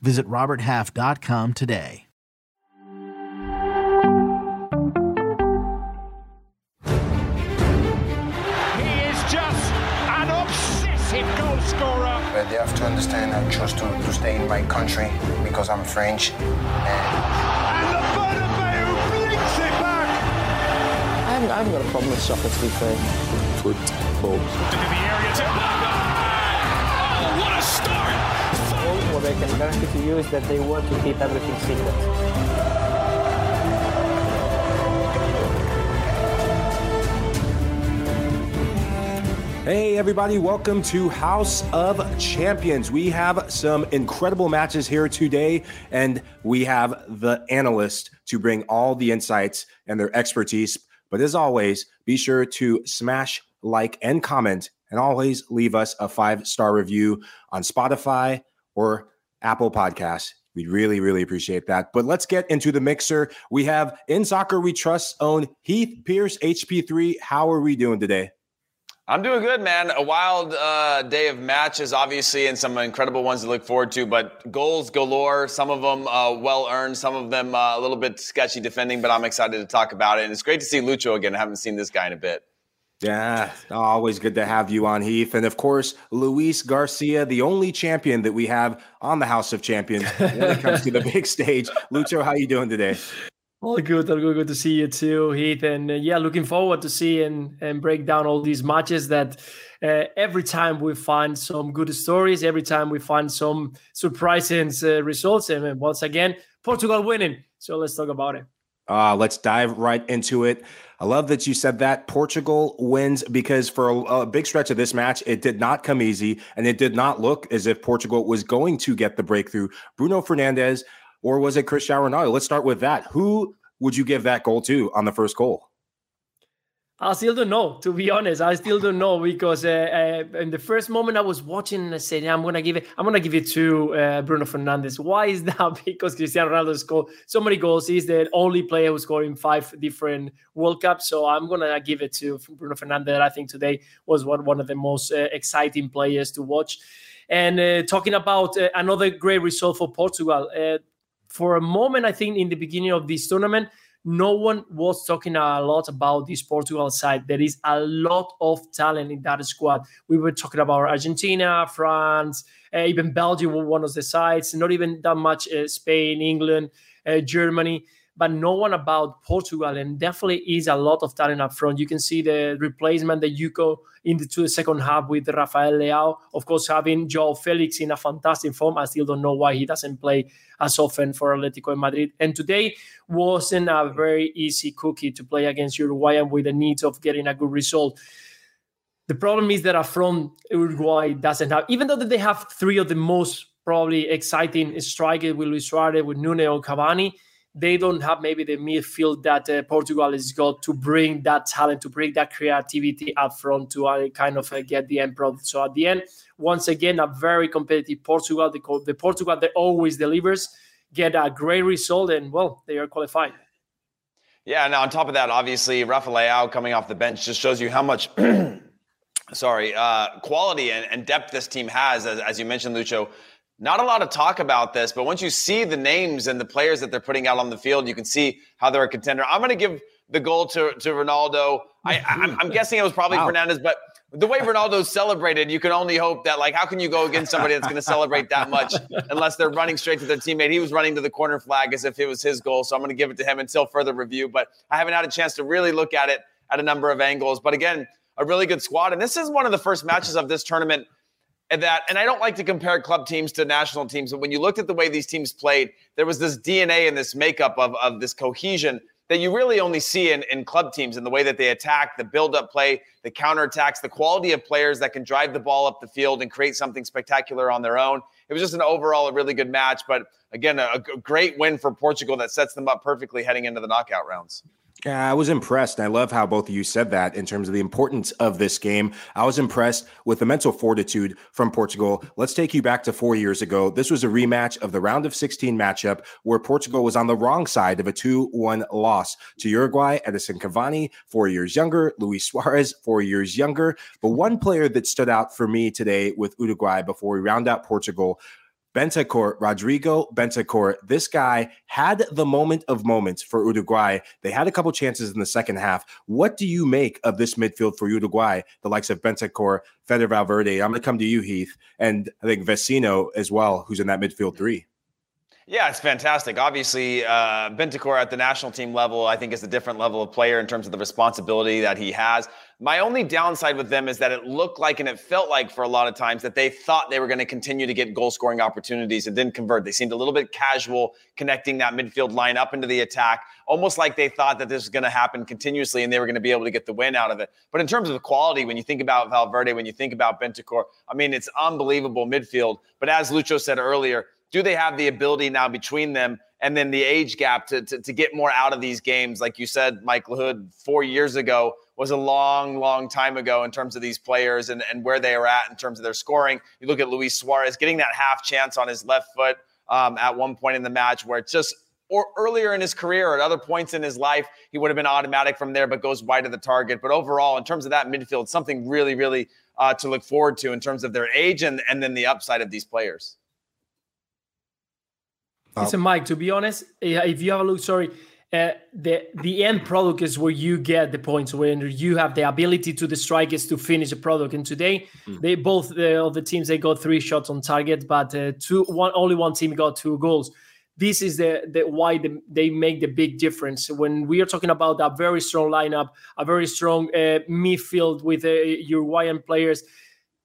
Visit RobertHalf.com today. He is just an obsessive goal scorer. But they have to understand I chose to, to stay in my country because I'm French. And And the Bernabeu blinks it back. I haven't, I haven't got a problem with soccer, to be fair. football. Into the area to Oh, what a start! What I can guarantee to you is that they want to keep everything secret. Hey, everybody, welcome to House of Champions. We have some incredible matches here today, and we have the analyst to bring all the insights and their expertise. But as always, be sure to smash like and comment, and always leave us a five star review on Spotify or Apple Podcasts. We'd really, really appreciate that. But let's get into the mixer. We have in soccer we trust own Heath Pearce, HP3. How are we doing today? I'm doing good, man. A wild uh, day of matches, obviously, and some incredible ones to look forward to. But goals galore. Some of them uh, well earned. Some of them uh, a little bit sketchy defending. But I'm excited to talk about it. And it's great to see Lucho again. I haven't seen this guy in a bit. Yeah, always good to have you on, Heath. And of course, Luis Garcia, the only champion that we have on the House of Champions when it comes to the big stage. Lucho, how you doing today? All good, all good, good to see you too, Heath. And uh, yeah, looking forward to see and, and break down all these matches that uh, every time we find some good stories, every time we find some surprising uh, results. And uh, once again, Portugal winning. So let's talk about it. Uh, let's dive right into it. I love that you said that Portugal wins because for a, a big stretch of this match, it did not come easy and it did not look as if Portugal was going to get the breakthrough. Bruno Fernandes, or was it Cristiano Ronaldo? Let's start with that. Who would you give that goal to on the first goal? I still don't know, to be honest. I still don't know because uh, uh, in the first moment I was watching I said, yeah, I'm gonna give it. I'm gonna give it to uh, Bruno Fernandes. Why is that? Because Cristiano Ronaldo scored so many goals. He's the only player who scored in five different World Cups. So I'm gonna give it to Bruno Fernandes. I think today was one one of the most uh, exciting players to watch. And uh, talking about uh, another great result for Portugal. for a moment, I think in the beginning of this tournament no one was talking a lot about this Portugal side. There is a lot of talent in that squad. We were talking about Argentina, France, uh, even Belgium were one of the sides, not even that much uh, Spain, England, uh, Germany, but no one about Portugal. And definitely is a lot of talent up front. You can see the replacement that you go into the second half with Rafael Leao. Of course, having Joao Felix in a fantastic form. I still don't know why he doesn't play as often for Atletico de Madrid. And today wasn't a very easy cookie to play against Uruguay and with the needs of getting a good result. The problem is that front, Uruguay doesn't have, even though they have three of the most probably exciting strikers with Luis Suarez, with Nuno Cavani, they don't have maybe the midfield that uh, Portugal has got to bring that talent, to bring that creativity up front to uh, kind of uh, get the end product. So at the end, once again, a very competitive Portugal. The, the Portugal that always delivers, get a great result, and well, they are qualified. Yeah, now on top of that, obviously, Rafael coming off the bench just shows you how much, sorry, uh, quality and, and, depth this team has. As, as you mentioned, Lucho, not a lot of talk about this, but once you see the names and the players that they're putting out on the field, you can see how they're a contender. I'm going to give the goal to, to Ronaldo. I, I'm, I'm guessing it was probably wow. Fernandes, but the way Ronaldo celebrated, you can only hope that, like, how can you go against somebody that's going to celebrate that much unless they're running straight to their teammate? He was running to the corner flag as if it was his goal. So I'm going to give it to him until further review, but I haven't had a chance to really look at it at a number of angles. But again, a really good squad. And this is one of the first matches of this tournament and that and I don't like to compare club teams to national teams, but when you looked at the way these teams played, there was this DNA and this makeup of, of this cohesion that you really only see in, in club teams in the way that they attack, the build-up play, the counterattacks, the quality of players that can drive the ball up the field and create something spectacular on their own. It was just an overall a really good match, but again, a, a great win for Portugal that sets them up perfectly heading into the knockout rounds. Yeah, I was impressed. I love how both of you said that in terms of the importance of this game. I was impressed with the mental fortitude from Portugal. Let's take you back to four years ago. This was a rematch of the round of 16 matchup where Portugal was on the wrong side of a 2 1 loss to Uruguay. Edinson Cavani, four years younger. Luis Suarez, four years younger. But one player that stood out for me today with Uruguay before we round out Portugal Bentancur, Rodrigo Bentancur. This guy had the moment of moments for Uruguay. They had a couple chances in the second half. What do you make of this midfield for Uruguay? The likes of Bentancur, Fede Valverde. I'm going to come to you, Heath, and I think Vecino as well, who's in that midfield three. Yeah, it's fantastic. Obviously, uh, at the national team level, I think, is a different level of player in terms of the responsibility that he has. My only downside with them is that it looked like and it felt like for a lot of times that they thought they were going to continue to get goal scoring opportunities and didn't convert. They seemed a little bit casual connecting that midfield line up into the attack, almost like they thought that this was going to happen continuously and they were going to be able to get the win out of it. But in terms of the quality, when you think about Valverde, when you think about Bentancur, I mean, it's unbelievable midfield. But as Lucho said earlier, do they have the ability now between them and then the age gap to, to, to get more out of these games? Like you said, Michael Lahoud, four years ago was a long, long time ago in terms of these players and, and where they are at in terms of their scoring. You look at Luis Suarez getting that half chance on his left foot um, at one point in the match where it's just or earlier in his career or at other points in his life, he would have been automatic from there, but goes wide of the target. But overall, in terms of that midfield, something really, really uh, to look forward to in terms of their age and, and then the upside of these players. Listen, Mike. To be honest, if you have a look, sorry, uh, the the end product is where you get the points when you have the ability to the strikers to finish a product. And today, mm. they both uh, the teams they got three shots on target, but uh, two one only one team got two goals. This is the, the why the, they make the big difference when we are talking about a very strong lineup, a very strong uh, midfield with uh, Uruguayan players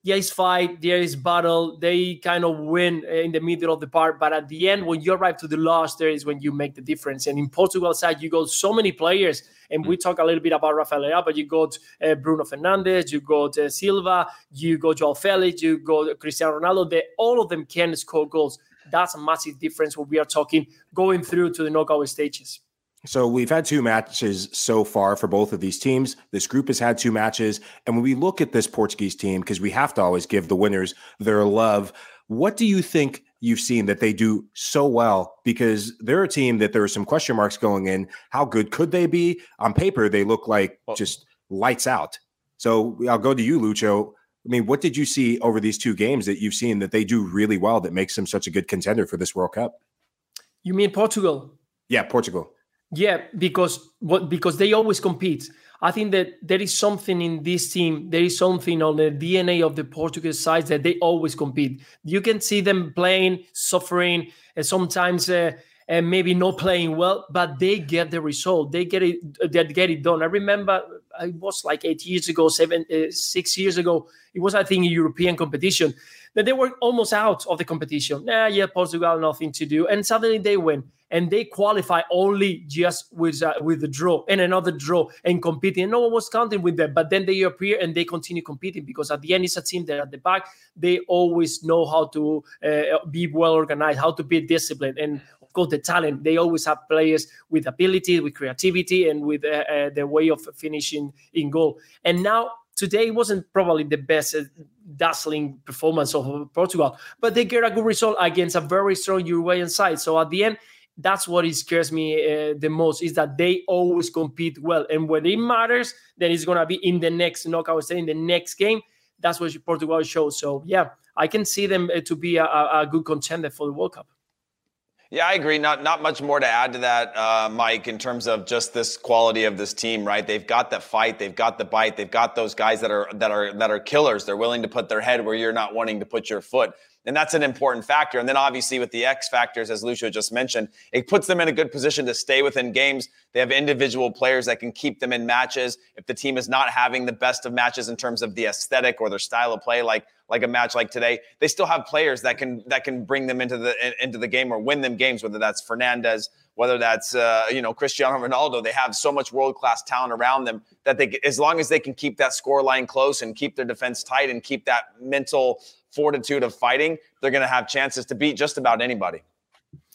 there is fight, there is battle. They kind of win in the middle of the part, but at the end, when you arrive to the last, there is when you make the difference. And in Portugal side, you got so many players, and we talk a little bit about Rafael Leao, but you got uh, Bruno Fernandes, you got uh, Silva, you got Joao Felix, you got Cristiano Ronaldo. They all of them can score goals. That's a massive difference when we are talking going through to the knockout stages. So we've had two matches so far for both of these teams. This group has had two matches. And when we look at this Portuguese team, because we have to always give the winners their love, what do you think you've seen that they do so well? Because they're a team that there are some question marks going in. How good could they be? On paper, they look like just lights out. So I'll go to you, Lucho. I mean, what did you see over these two games that you've seen that they do really well that makes them such a good contender for this World Cup? You mean Portugal? Yeah, Portugal. Yeah, because what because they always compete. I think that there is something in this team. There is something on the DNA of the Portuguese side that they always compete. You can see them playing, suffering, and sometimes uh, and maybe not playing well, but they get the result. They get it. They get it done. I remember it was like eight years ago, seven, uh, six years ago. It was I think a European competition that they were almost out of the competition. Yeah, yeah, Portugal nothing to do, and suddenly they win and they qualify only just with uh, with the draw and another draw and competing. And no one was counting with them, but then they appear and they continue competing because at the end it's a team that at the back they always know how to uh, be well organized, how to be disciplined, and course the talent. They always have players with ability, with creativity, and with uh, uh the way of finishing in goal. And now today wasn't probably the best uh, dazzling performance of Portugal, but they get a good result against a very strong Uruguayan side. So at the end, that's what scares me uh, the most is that they always compete well and when it matters then it's going to be in the next knockout stage in the next game that's what portugal shows so yeah i can see them uh, to be a, a, good contender for the world cup yeah, I agree. Not not much more to add to that, uh, Mike, in terms of just this quality of this team. Right? They've got the fight, they've got the bite, they've got those guys that are that are that are killers. They're willing to put their head where you're not wanting to put your foot. And that's an important factor. And then obviously with the X factors, as Lucho just mentioned, it puts them in a good position to stay within games. They have individual players that can keep them in matches. If the team is not having the best of matches in terms of the aesthetic or their style of play, like like a match like today, they still have players that can that can bring them into the into the game or win them games. Whether that's Fernandes, whether that's uh, you know Cristiano Ronaldo, they have so much world class talent around them that they, as long as they can keep that score line close and keep their defense tight and keep that mental fortitude of fighting, they're going to have chances to beat just about anybody.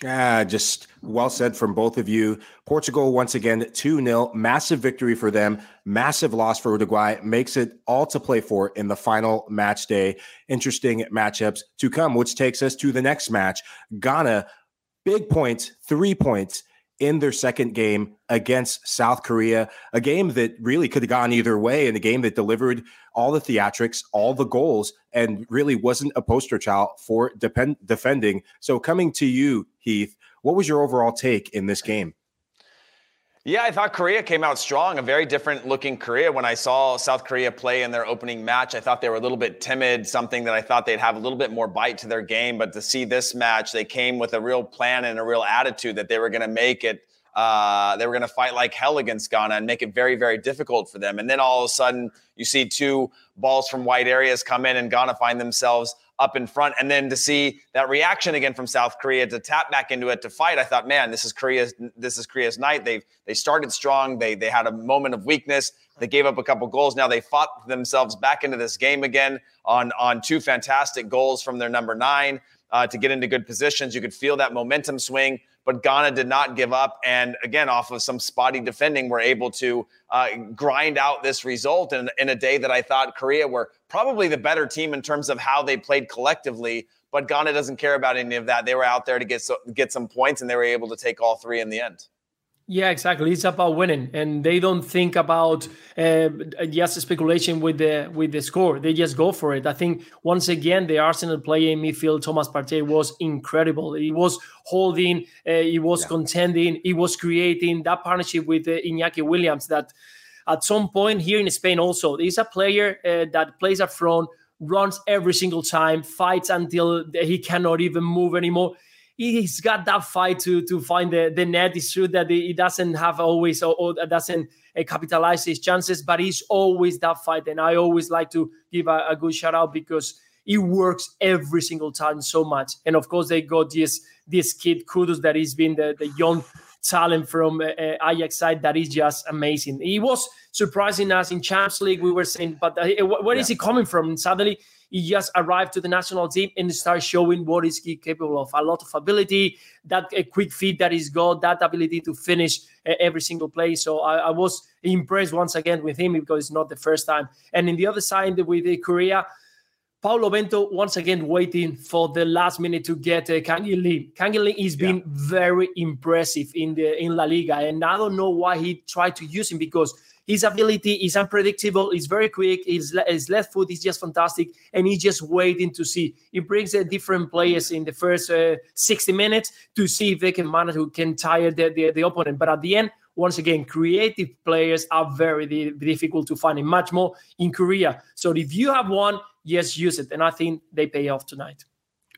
Ah, just well said from both of you. Portugal, once again, 2 0. Massive victory for them. Massive loss for Uruguay. Makes it all to play for in the final match day. Interesting matchups to come, which takes us to the next match. Ghana, big points, three points in their second game against South Korea, a game that really could have gone either way, and a game that delivered all the theatrics, all the goals, and really wasn't a poster child for depend- defending. So, coming to you, Heath, what was your overall take in this game? Yeah, I thought Korea came out strong, a very different looking Korea. When I saw South Korea play in their opening match, I thought they were a little bit timid, something that I thought they'd have a little bit more bite to their game. But to see this match, they came with a real plan and a real attitude that they were going to make it. Uh, they were going to fight like hell against Ghana and make it very, very difficult for them. And then all of a sudden, you see two balls from wide areas come in, and Ghana find themselves up in front. And then to see that reaction again from South Korea to tap back into it to fight, I thought, man, this is Korea's this is Korea's night. They they started strong. They they had a moment of weakness. They gave up a couple goals. Now they fought themselves back into this game again on on two fantastic goals from their number nine uh, to get into good positions. You could feel that momentum swing but Ghana did not give up. And again, off of some spotty defending, were able to uh, grind out this result in, in a day that I thought Korea were probably the better team in terms of how they played collectively. But Ghana doesn't care about any of that. They were out there to get so, get some points, and they were able to take all three in the end. Yeah, exactly. It's about winning, and they don't think about uh, just speculation with the with the score. They just go for it. I think once again the Arsenal player in midfield, Thomas Partey, was incredible. He was holding, uh, he was yeah. contending, he was creating that partnership with uh, Iñaki Williams. That at some point here in Spain also, he's a player uh, that plays up front, runs every single time, fights until he cannot even move anymore he's got that fight to to find the, the net. It's true that he doesn't have always or, or doesn't uh, capitalize his chances, but he's always that fight. And I always like to give a, a, good shout out because he works every single time so much. And of course, they got this this kid Kudus that he's been the, the young talent from uh, uh Ajax side that is just amazing. He was surprising us in Champions League. We were saying, but uh, where yeah. is he coming from? And suddenly he just arrived to the national team and started showing what is he capable of. A lot of ability, that a quick feet that he's got, that ability to finish every single play. So I, I, was impressed once again with him because it's not the first time. And in the other side with Korea, Paulo Bento once again waiting for the last minute to get uh, Kang Lee. Kang Lee has been yeah. very impressive in the in La Liga, and I don't know why he tried to use him because his ability is unpredictable. He's very quick. His, his left foot is just fantastic, and he's just waiting to see. He brings uh, different players in the first uh, 60 minutes to see if they can manage who can tire the, the, the opponent. But at the end, once again, creative players are very difficult to find, and much more in Korea. So if you have one, yes, use it, and I think they pay off tonight.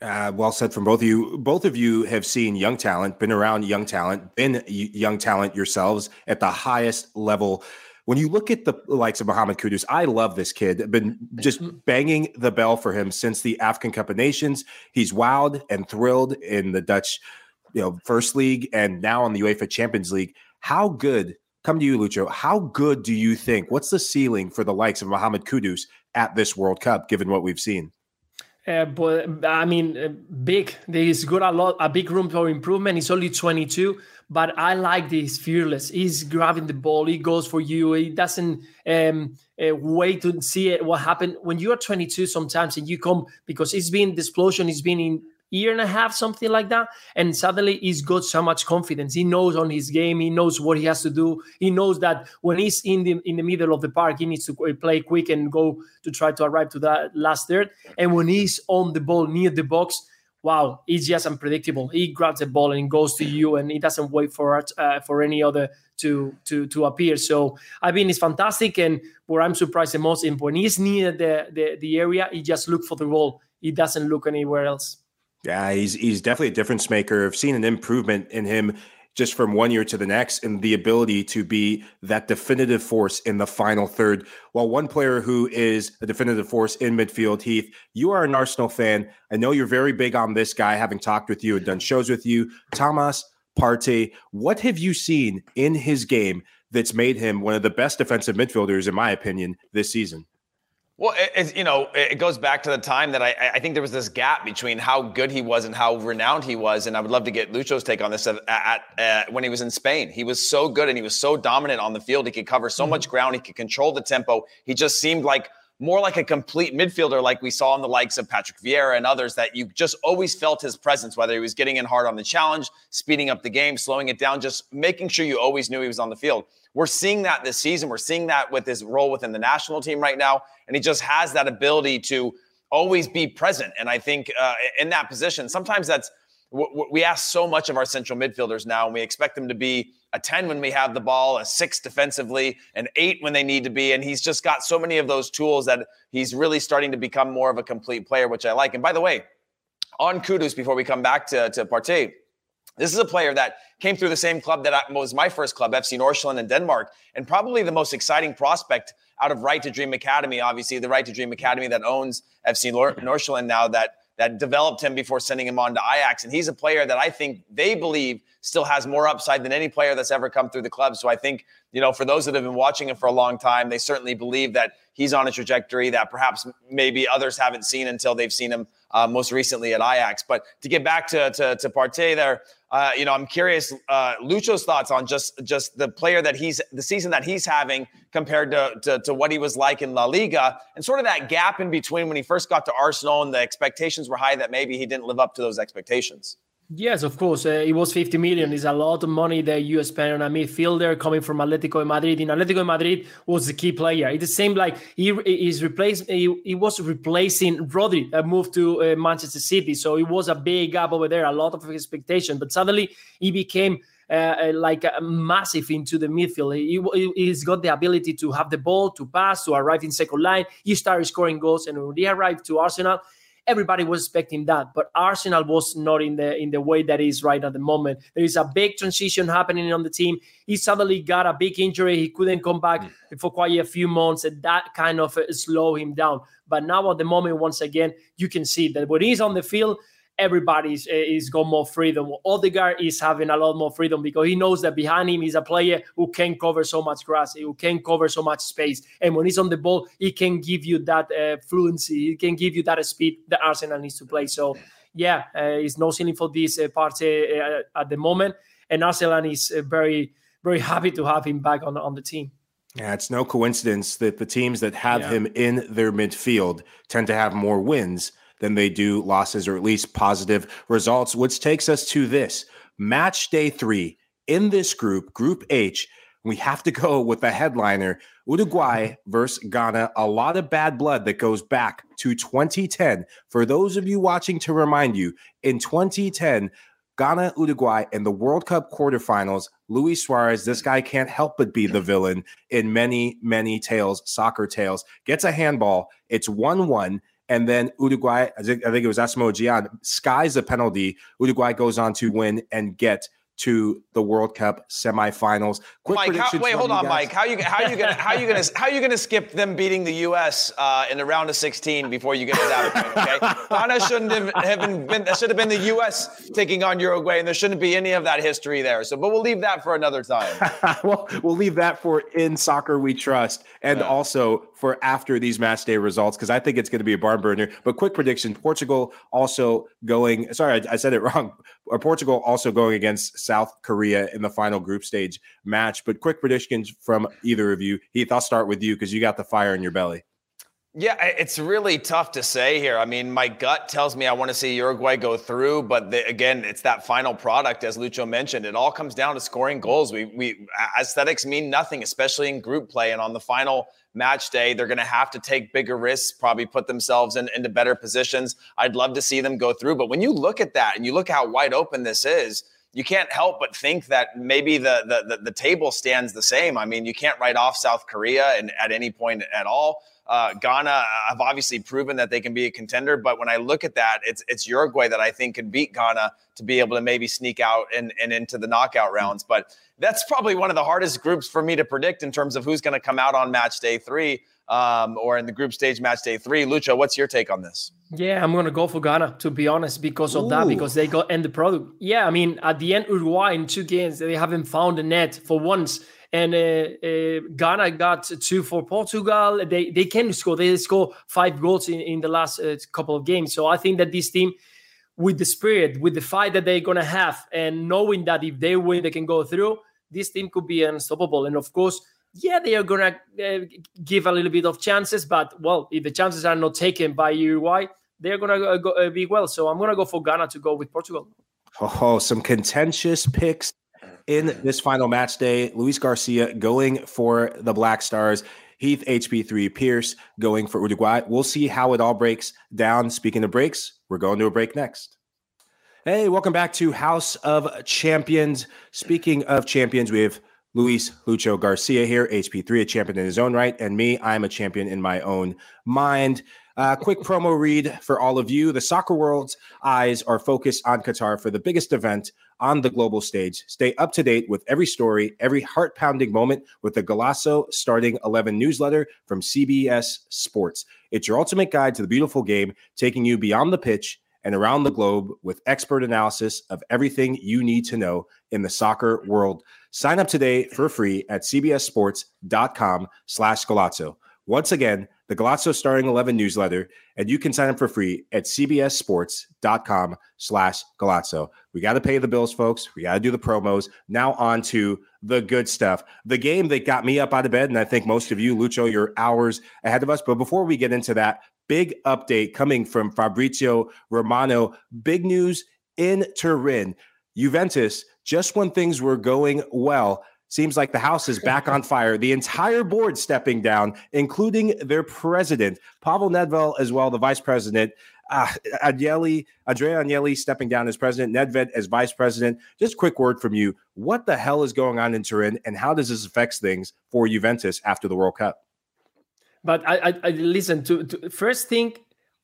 Uh, well said from both of you. Both of you have seen young talent, been around young talent, been young talent yourselves at the highest level when you look at the likes of Mohamed Kudus, I love this kid. Been just banging the bell for him since the African Cup of Nations. He's wowed and thrilled in the Dutch, you know, first league and now in the UEFA Champions League. How good? Come to you, Lucho. How good do you think? What's the ceiling for the likes of Mohamed Kudus at this World Cup, given what we've seen? Uh, but I mean, uh, big. There is good a lot, a big room for improvement. He's only 22 but I like this fearless. He's grabbing the ball. He goes for you. He doesn't um, uh, wait to see it, what happened when you are 22. Sometimes and you come because it's been the explosion. It's been in year and a half, something like that. And suddenly he's got so much confidence. He knows on his game. He knows what he has to do. He knows that when he's in the in the middle of the park, he needs to play quick and go to try to arrive to that last third. And when he's on the ball near the box, wow, he's just unpredictable. He grabs the ball and goes to you, and he doesn't wait for uh, for any other to to to appear. So I mean, it's fantastic. And where I'm surprised the most is when he's near the, the the area, he just look for the ball he doesn't look anywhere else. Yeah, he's he's definitely a difference maker. I've seen an improvement in him just from one year to the next and the ability to be that definitive force in the final third. While one player who is a definitive force in midfield, Heath, you are an Arsenal fan. I know you're very big on this guy, having talked with you and done shows with you. Thomas Partey, what have you seen in his game that's made him one of the best defensive midfielders, in my opinion, this season? Well, it, you know, it goes back to the time that I, I, think there was this gap between how good he was and how renowned he was, and I would love to get Lucho's take on this. At, at uh, when he was in Spain, he was so good and he was so dominant on the field. He could cover so mm-hmm. much ground. He could control the tempo. He just seemed like more like a complete midfielder, like we saw in the likes of Patrick Vieira and others. That you just always felt his presence, whether he was getting in hard on the challenge, speeding up the game, slowing it down, just making sure you always knew he was on the field. We're seeing that this season. We're seeing that with his role within the national team right now. And he just has that ability to always be present. And I think uh, in that position, sometimes that's we ask so much of our central midfielders now, and we expect them to be a 10 when we have the ball, a six defensively, an eight when they need to be. And he's just got so many of those tools that he's really starting to become more of a complete player, which I like. And by the way, on Kudus before we come back to, to Partey, this is a player that came through the same club that I, was my first club, FC Nordsjælland in Denmark, and probably the most exciting prospect out of Right to Dream Academy. Obviously, the Right to Dream Academy that owns FC Nordsjælland now that that developed him before sending him on to Ajax. And he's a player that I think they believe still has more upside than any player that's ever come through the club. So I think, you know, for those that have been watching him for a long time, they certainly believe that he's on a trajectory that perhaps maybe others haven't seen until they've seen him uh, most recently at Ajax. But to get back to, to, to Partey there, uh, you know, I'm curious, uh, Lucho's thoughts on just just the player that he's the season that he's having compared to, to, to what he was like in La Liga, and sort of that gap in between when he first got to Arsenal and the expectations were high that maybe he didn't live up to those expectations. Yes, of course. Uh, it was 50 million. It's a lot of money that you spend on a midfielder coming from Atletico Madrid. In Atletico Madrid was the key player. It seemed like he is replaced. He, he, was replacing Rodri that moved to uh, Manchester City. So it was a big gap over there. A lot of expectation. But suddenly he became uh, uh like uh, massive into the midfield. He, he's got the ability to have the ball, to pass, to arrive in second line. He started scoring goals, and when he arrived to Arsenal, everybody was expecting that, but Arsenal was not in the in the way that is right at the moment. There is a big transition happening on the team. He suddenly got a big injury. He couldn't come back mm. for quite a few months, and that kind of uh, slowed him down. But now at the moment, once again, you can see that when he's on the field, everybody's eh, is got more freedom. Odegaard is having a lot more freedom because he knows that behind him is a player who can cover so much grass, who can cover so much space, and when he's on the ball, he can give you that uh, fluency, he can give you that speed that Arsenal needs to play. So, yeah, uh, it's no ceiling for this uh, Partey uh, at the moment, and Arsenal is very very happy to have him back on on the team. Yeah, it's no coincidence that the teams that have yeah. him in their midfield tend to have more wins than they do losses or at least positive results, which takes us to this match day three in this group, Group H. We have to go with the headliner Uruguay versus Ghana. A lot of bad blood that goes back to 2010. For those of you watching, to remind you, in 2010, Ghana, Uruguay in the World Cup quarterfinals. Luis Suarez, this guy can't help but be the villain in many, many tales, soccer tales. Gets a handball. It's 1 1. And then Uruguay, I think, it was Asamoah Gyan, skies a penalty. Uruguay goes on to win and get to the World Cup semifinals. Quick Mike, how, wait, hold on, guys. Mike. How you how you gonna how you gonna how you gonna skip them beating the U.S. Uh, in the round of 16 before you get to that point? Okay, Ghana shouldn't have, have been that should have been the U.S. taking on Uruguay, and there shouldn't be any of that history there. So, but we'll leave that for another time. well, we'll leave that for in soccer we trust, and yeah. also for after these match day results because I think it's going to be a barn burner. But quick prediction: Portugal also going. Sorry, I, I said it wrong. Or Portugal also going against South Korea in the final group stage match. But quick predictions from either of you. Heath, I'll start with you because you got the fire in your belly. Yeah, it's really tough to say here. I mean, my gut tells me I want to see Uruguay go through, but the, again, it's that final product, as Lucho mentioned. It all comes down to scoring goals. We, we aesthetics mean nothing, especially in group play. And on the final match day, they're going to have to take bigger risks, probably put themselves in, into better positions. I'd love to see them go through, but when you look at that and you look how wide open this is, you can't help but think that maybe the, the the, the table stands the same. I mean, you can't write off South Korea and at any point at all. Uh, Ghana have obviously proven that they can be a contender, but when I look at that, it's it's Uruguay that I think can beat Ghana to be able to maybe sneak out and, and into the knockout rounds. But that's probably one of the hardest groups for me to predict in terms of who's going to come out on match day three um, or in the group stage match day three. Lucho, what's your take on this? Yeah, I'm gonna go for Ghana to be honest because of Ooh. that because they got end the product. Yeah, I mean at the end Uruguay in two games they haven't found a net for once. And uh, uh, Ghana got two for Portugal. They they can score. They score five goals in, in the last uh, couple of games. So I think that this team, with the spirit, with the fight that they're gonna have, and knowing that if they win, they can go through. This team could be unstoppable. And of course, yeah, they are going to uh, give a little bit of chances, but well, if the chances are not taken by Uruguay, they're going to go, uh, be well. So I'm going to go for Ghana to go with Portugal. Oh, some contentious picks in this final match day. Luis Garcia going for the Black Stars. Heath HP3 Pearce going for Uruguay. We'll see how it all breaks down. Speaking of breaks, we're going to a break next. Hey, welcome back to House of Champions. Speaking of champions, we have Luis Lucho Garcia here, HP3, a champion in his own right, and me, I'm a champion in my own mind. Uh, quick promo read for all of you. The soccer world's eyes are focused on Qatar for the biggest event on the global stage. Stay up to date with every story, every heart pounding moment with the Golazo Starting 11 newsletter from CBS Sports. It's your ultimate guide to the beautiful game, taking you beyond the pitch and around the globe with expert analysis of everything you need to know in the soccer world. Sign up today for free at cbssports.com slash Golazo. Once again, the Golazo Starting 11 newsletter, and you can sign up for free at cbssports.com slash Golazo. We got to pay the bills, folks. We got to do the promos. Now on to the good stuff. The game that got me up out of bed, and I think most of you, Lucho, you're hours ahead of us. But before we get into that, big update coming from Fabrizio Romano. Big news in Turin. Juventus just when things were going well, seems like the house is back on fire. The entire board stepping down, including their president, Pavel Nedved, as well, the vice president. Uh, Agnelli, Andrea Agnelli stepping down as president, Nedved as vice president. Just quick word from you. What the hell is going on in Turin, and how does this affect things for Juventus after the World Cup? But I, I, I listen to, to first thing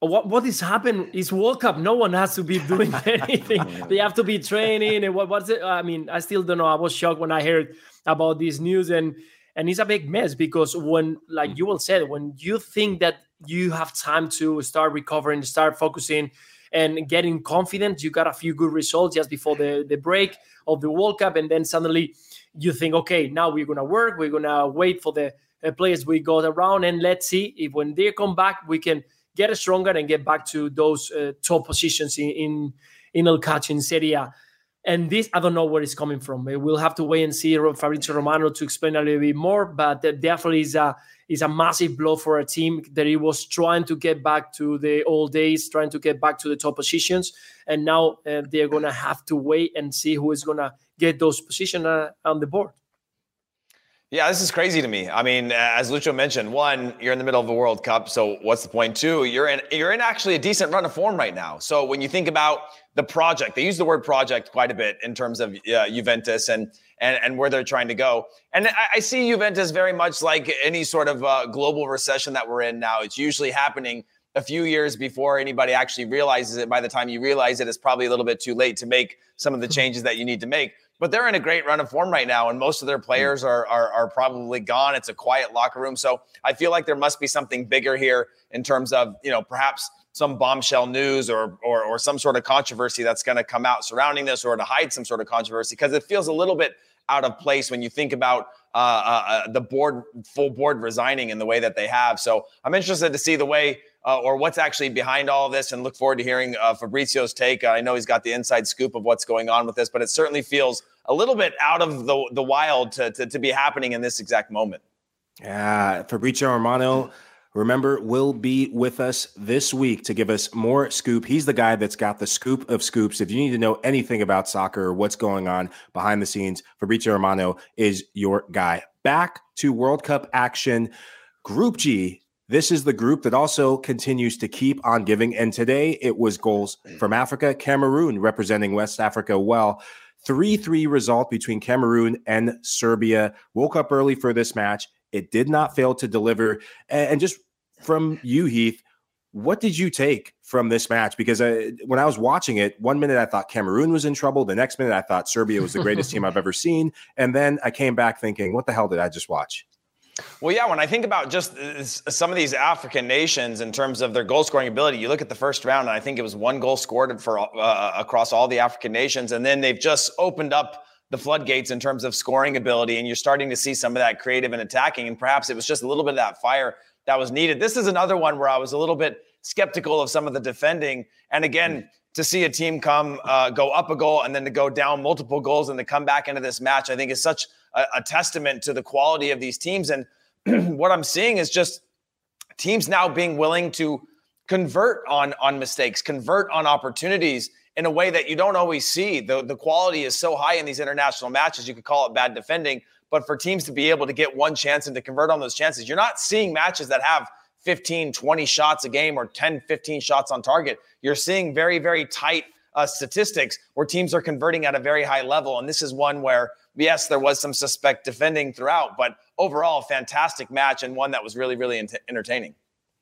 what what is happening is World Cup. No one has to be doing anything. they have to be training and what what's it? I mean, I still don't know. I was shocked when I heard about this news and and it's a big mess because when like mm. you will said, when you think that you have time to start recovering, start focusing and getting confident, you got a few good results just before the, the break of the World Cup, and then suddenly you think, okay, now we're gonna work, we're gonna wait for the players we got around, and let's see if when they come back we can get stronger and get back to those uh, top positions in in, in El Calcio in Serie A. And this, I don't know where it's coming from. We'll have to wait and see Fabrizio Romano to explain a little bit more. But definitely is a is a massive blow for a team that it was trying to get back to the old days, trying to get back to the top positions, and now uh, they're gonna have to wait and see who is gonna get those positions uh, on the board. Yeah, this is crazy to me. I mean, as Lucho mentioned, one, you're in the middle of the World Cup, so what's the point? Two, you're in you're in actually a decent run of form right now. So when you think about the project, they use the word project quite a bit in terms of uh, Juventus and and and where they're trying to go. And I, I see Juventus very much like any sort of uh, global recession that we're in now. It's usually happening a few years before anybody actually realizes it. By the time you realize it, it's probably a little bit too late to make some of the changes that you need to make but they're in a great run of form right now, and most of their players hmm. are, are, are probably gone. It's a quiet locker room, so I feel like there must be something bigger here in terms of you know perhaps some bombshell news or or, or some sort of controversy that's going to come out surrounding this, or to hide some sort of controversy because it feels a little bit out of place when you think about uh, uh, uh, the board full board resigning in the way that they have. So I'm interested to see the way uh, or what's actually behind all of this and look forward to hearing uh, Fabrizio's take. I know he's got the inside scoop of what's going on with this, but it certainly feels a little bit out of the, the wild to, to, to be happening in this exact moment. Yeah, Fabrizio Romano, remember, will be with us this week to give us more scoop. He's the guy that's got the scoop of scoops. If you need to know anything about soccer or what's going on behind the scenes, Fabrizio Romano is your guy. Back to World Cup action. Group G this is the group that also continues to keep on giving. And today it was goals from Africa, Cameroon representing West Africa well. 3 3 result between Cameroon and Serbia. Woke up early for this match. It did not fail to deliver. And just from you, Heath. What did you take from this match? Because I, when I was watching it, one minute I thought Cameroon was in trouble. The next minute I thought Serbia was the greatest team I've ever seen. And then I came back thinking, what the hell did I just watch? Well, yeah, when I think about just some of these African nations in terms of their goal scoring ability, you look at the first round, and I think it was one goal scored for uh, across all the African nations, and then they've just opened up the floodgates in terms of scoring ability, and you're starting to see some of that creative and attacking, and perhaps it was just a little bit of that fire that was needed. This is another one where I was a little bit skeptical of some of the defending, and again. Mm. To see a team come uh, go up a goal and then to go down multiple goals and to come back into this match, I think is such a, a testament to the quality of these teams. And what I'm seeing is just teams now being willing to convert on on mistakes, convert on opportunities in a way that you don't always see. The the quality is so high in these international matches, you could call it bad defending, but for teams to be able to get one chance and to convert on those chances, you're not seeing matches that have 15, 20 shots a game or 10, 15 shots on target. You're seeing very, very tight uh, statistics where teams are converting at a very high level. And this is one where yes, there was some suspect defending throughout, but overall, fantastic match and one that was really, really ent- entertaining.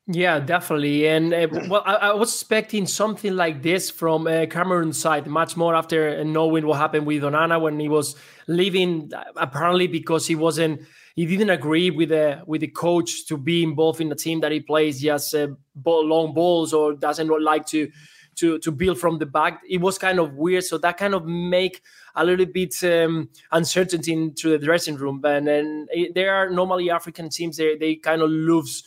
Yeah, definitely. And uh, well, I, I, was expecting something like this from uh, Cameroon side, much more after knowing what happened with Onana when he was leaving, apparently because he wasn't, he didn't agree with the with the coach to be involved in the team that he plays just uh, ball, long balls or doesn't like to to to build from the back. It was kind of weird. So that kind of make a little bit um, uncertainty into the dressing room. And then there are normally African teams they they kind of lose.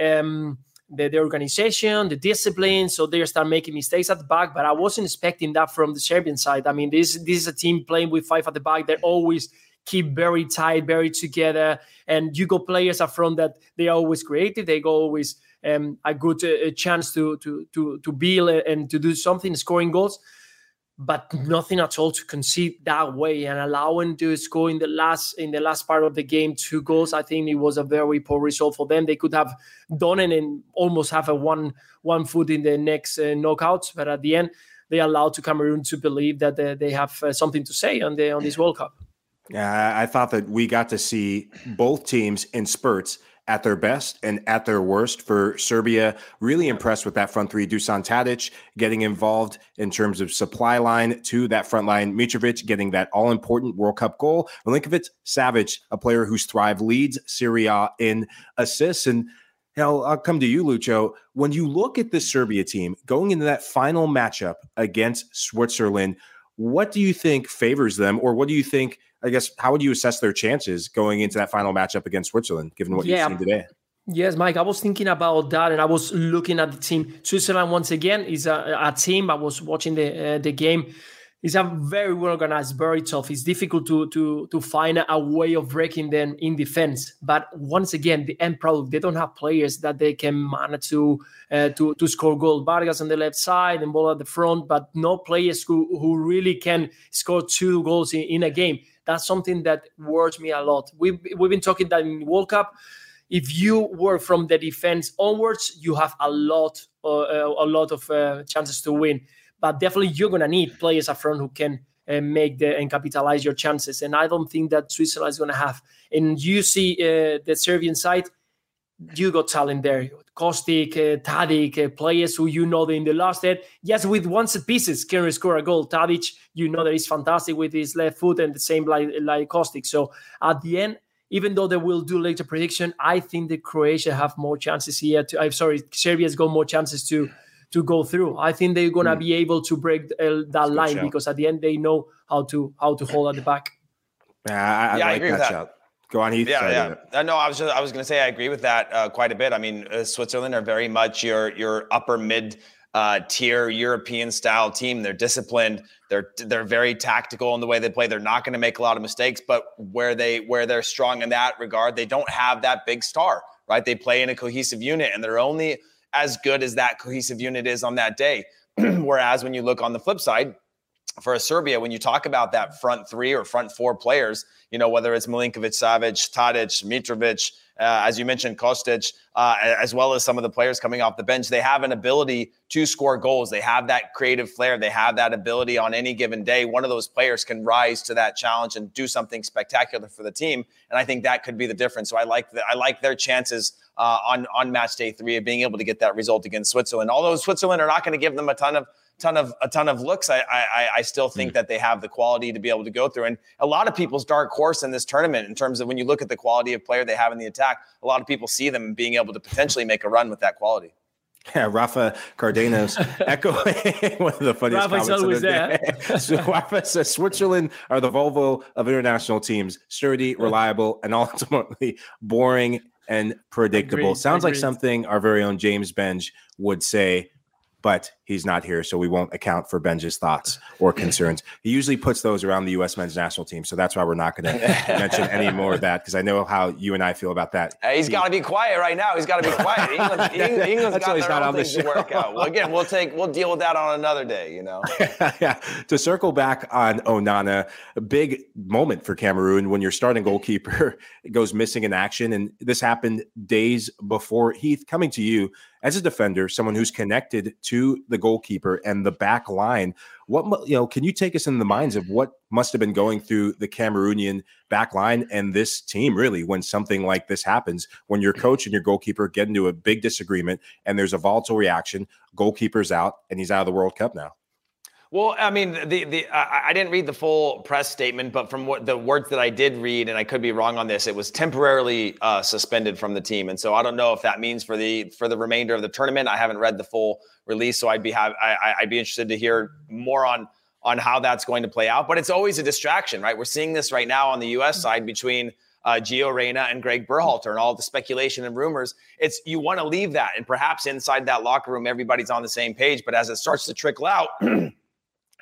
Um, the, the, organization, the discipline, so they start making mistakes at the back. But I wasn't expecting that from the Serbian side. I mean, this this is a team playing with five at the back They're always keep very tight, very together. And you got players up front that they are always creative. They go always um, a good uh, chance to to to to build and to do something, scoring goals but nothing at all to concede that way and allowing to score in the last in the last part of the game two goals. I think it was a very poor result for them. They could have done it and almost have a one one foot in the next uh, knockouts, but at the end they allowed to Cameroon to believe that they, they have uh, something to say on the on this World Cup. Yeah, I thought that we got to see both teams in spurts at their best and at their worst for Serbia. Really impressed with that front three. Dusan Tadic getting involved in terms of supply line to that front line. Mitrovic getting that all important World Cup goal. Milinkovic Savic, a player who's thrived, leads Serie A in assists. And Hell, I'll come to you, Lucho. When you look at the Serbia team going into that final matchup against Switzerland, what do you think favors them, or what do you think I guess how would you assess their chances going into that final matchup against Switzerland, given what yeah. you've seen today? Yes, Mike, I was thinking about that, and I was looking at the team. Switzerland once again is a, a team. I was watching the uh, the game. It's a very well organized, very tough. It's difficult to to to find a way of breaking them in defense. But once again, the end product they don't have players that they can manage to uh, to to score goal. Vargas on the left side and ball at the front, but no players who who really can score two goals in, in a game that's something that worries me a lot. We've, we've been talking that in World Cup, if you work from the defense onwards, you have a lot, uh, uh, a lot of uh, chances to win. But definitely, you're gonna need players up front who can uh, make the and capitalize your chances. And I don't think that Switzerland is gonna have. And you see uh, the Serbian side, you got talent there. Kostic, uh, Tadic, uh, players who you know in the last set, yes, with one set pieces can score a goal. Tadic, you know that he's fantastic with his left foot and the same like, like Kostic. So at the end, even though they will do later prediction, I think the Croatia have more chances here. To, I'm sorry, Serbia's got more chances to to go through. I think they're gonna mm. be able to break uh, that line because at the end they know how to how to hold at the back. Yeah, I, I yeah, like I agree that, with that. Shot. Go on, Heath. Yeah, yeah. Uh, no, I was just, I was going to say I agree with that uh, quite a bit. I mean, uh, Switzerland are very much your your upper mid uh, tier European style team. They're disciplined. They're they're very tactical in the way they play. They're not going to make a lot of mistakes, but where they where they're strong in that regard, they don't have that big star, right? They play in a cohesive unit, and they're only as good as that cohesive unit is on that day. Whereas when you look on the flip side, for Serbia, when you talk about that front three or front four players, you know, whether it's Milinkovic, Savic, Tadic, Mitrovic, uh, as you mentioned, Kostic, uh, as well as some of the players coming off the bench, they have an ability to score goals. They have that creative flair. They have that ability on any given day. One of those players can rise to that challenge and do something spectacular for the team, and I think that could be the difference. So I like the, I like their chances uh, on on match day three of being able to get that result against Switzerland. Although Switzerland are not going to give them a ton of ton of a ton of looks. I I, I still think mm. that they have the quality to be able to go through. And a lot of people's dark horse in this tournament, in terms of when you look at the quality of player they have in the attack, a lot of people see them being able to potentially make a run with that quality. Yeah, Rafa Cardenas echoing one of the funniest Rafa's comments of the day. so Rafa says Switzerland are the Volvo of international teams, sturdy, reliable, and ultimately boring and predictable. Agreed, Sounds agreed. like something our very own James Benge would say but he's not here, so we won't account for Benji's thoughts or concerns. He usually puts those around the U.S. men's national team, so that's why we're not going to mention any more of that because I know how you and I feel about that. Uh, he's got to be quiet right now. He's got to be quiet. England, England's got their own things to work out. Well, again, we'll take we'll deal with that on another day. You know. yeah. To circle back on Onana, a big moment for Cameroon when your starting goalkeeper goes missing in action, and this happened days before Heath coming to you as a defender, someone who's connected to the goalkeeper and the back line. What you know? Can you take us in the minds of what must have been going through the Cameroonian back line and this team really when something like this happens? When your coach and your goalkeeper get into a big disagreement and there's a volatile reaction, goalkeeper's out and he's out of the World Cup now. Well, I mean, the the I, I didn't read the full press statement, but from what the words that I did read, and I could be wrong on this, it was temporarily uh, suspended from the team, and so I don't know if that means for the for the remainder of the tournament. I haven't read the full release, so I'd be have I, I'd be interested to hear more on on how that's going to play out. But it's always a distraction, right? We're seeing this right now on the U.S. side between uh, Gio Reyna and Greg Berhalter and all the speculation and rumors. It's you want to leave that, and perhaps inside that locker room, everybody's on the same page. But as it starts to trickle out.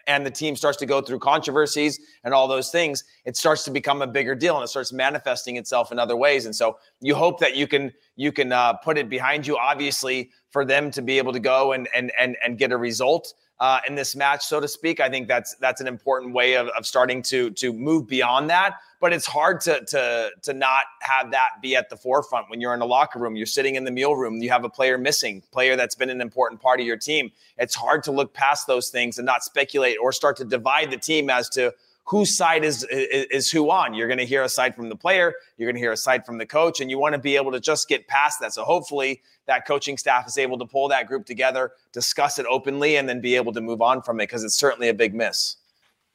and the team starts to go through controversies and all those things, it starts to become a bigger deal and it starts manifesting itself in other ways. And so you hope that you can you can uh, put it behind you. Obviously, for them to be able to go and and and and get a result uh, in this match, so to speak. I think that's that's an important way of, of starting to to move beyond that. But it's hard to to to not have that be at the forefront when you're in a locker room. You're sitting in the meal room. You have a player missing, player that's been an important part of your team. It's hard to look past those things and not speculate or start to divide the team as to whose side is, is, is who on. You're going to hear a side from the player, you're going to hear a side from the coach, and you want to be able to just get past that. So hopefully that coaching staff is able to pull that group together, discuss it openly, and then be able to move on from it because it's certainly a big miss.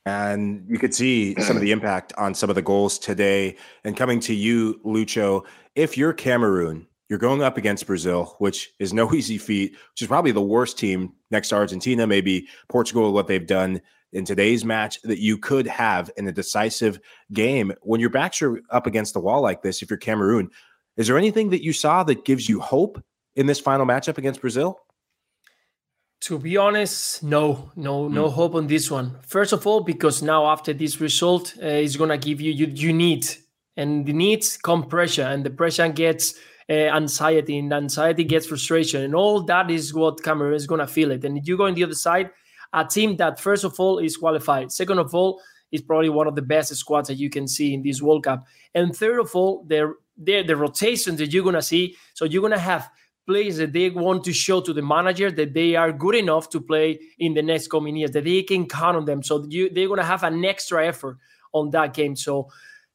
And you could see some of the impact on some of the goals today. And coming to you, Lucho, if you're Cameroon, you're going up against Brazil, which is no easy feat, which is probably the worst team next to Argentina, maybe Portugal, what they've done in today's match that you could have in a decisive game. When your backs are up against the wall like this, if you're Cameroon, is there anything that you saw that gives you hope in this final matchup against Brazil? To be honest, no, no, no mm. hope on this one. First of all, because now after this result, uh, it's gonna give you you you need, and the needs come pressure, and the pressure gets uh, anxiety, and anxiety gets frustration, and all that is what Cameroon is gonna feel it. And you go on the other side, a team that first of all is qualified, second of all is probably one of the best squads that you can see in this World Cup, and third of all, the the rotation that you're gonna see. So you're gonna have that they want to show to the manager that they are good enough to play in the next coming years, that they can count on them. So you, they're going to have an extra effort on that game. So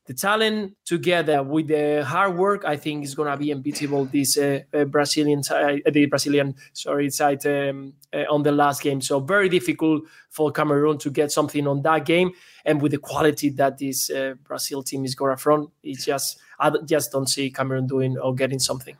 the talent together with the hard work, I think is going to be unbeatable. This uh, uh, Brazilian, uh, the Brazilian, sorry, side um, uh, on the last game. So very difficult for Cameroon to get something on that game, and with the quality that this uh, Brazil team is going to front, it's just I just don't see Cameroon doing or getting something.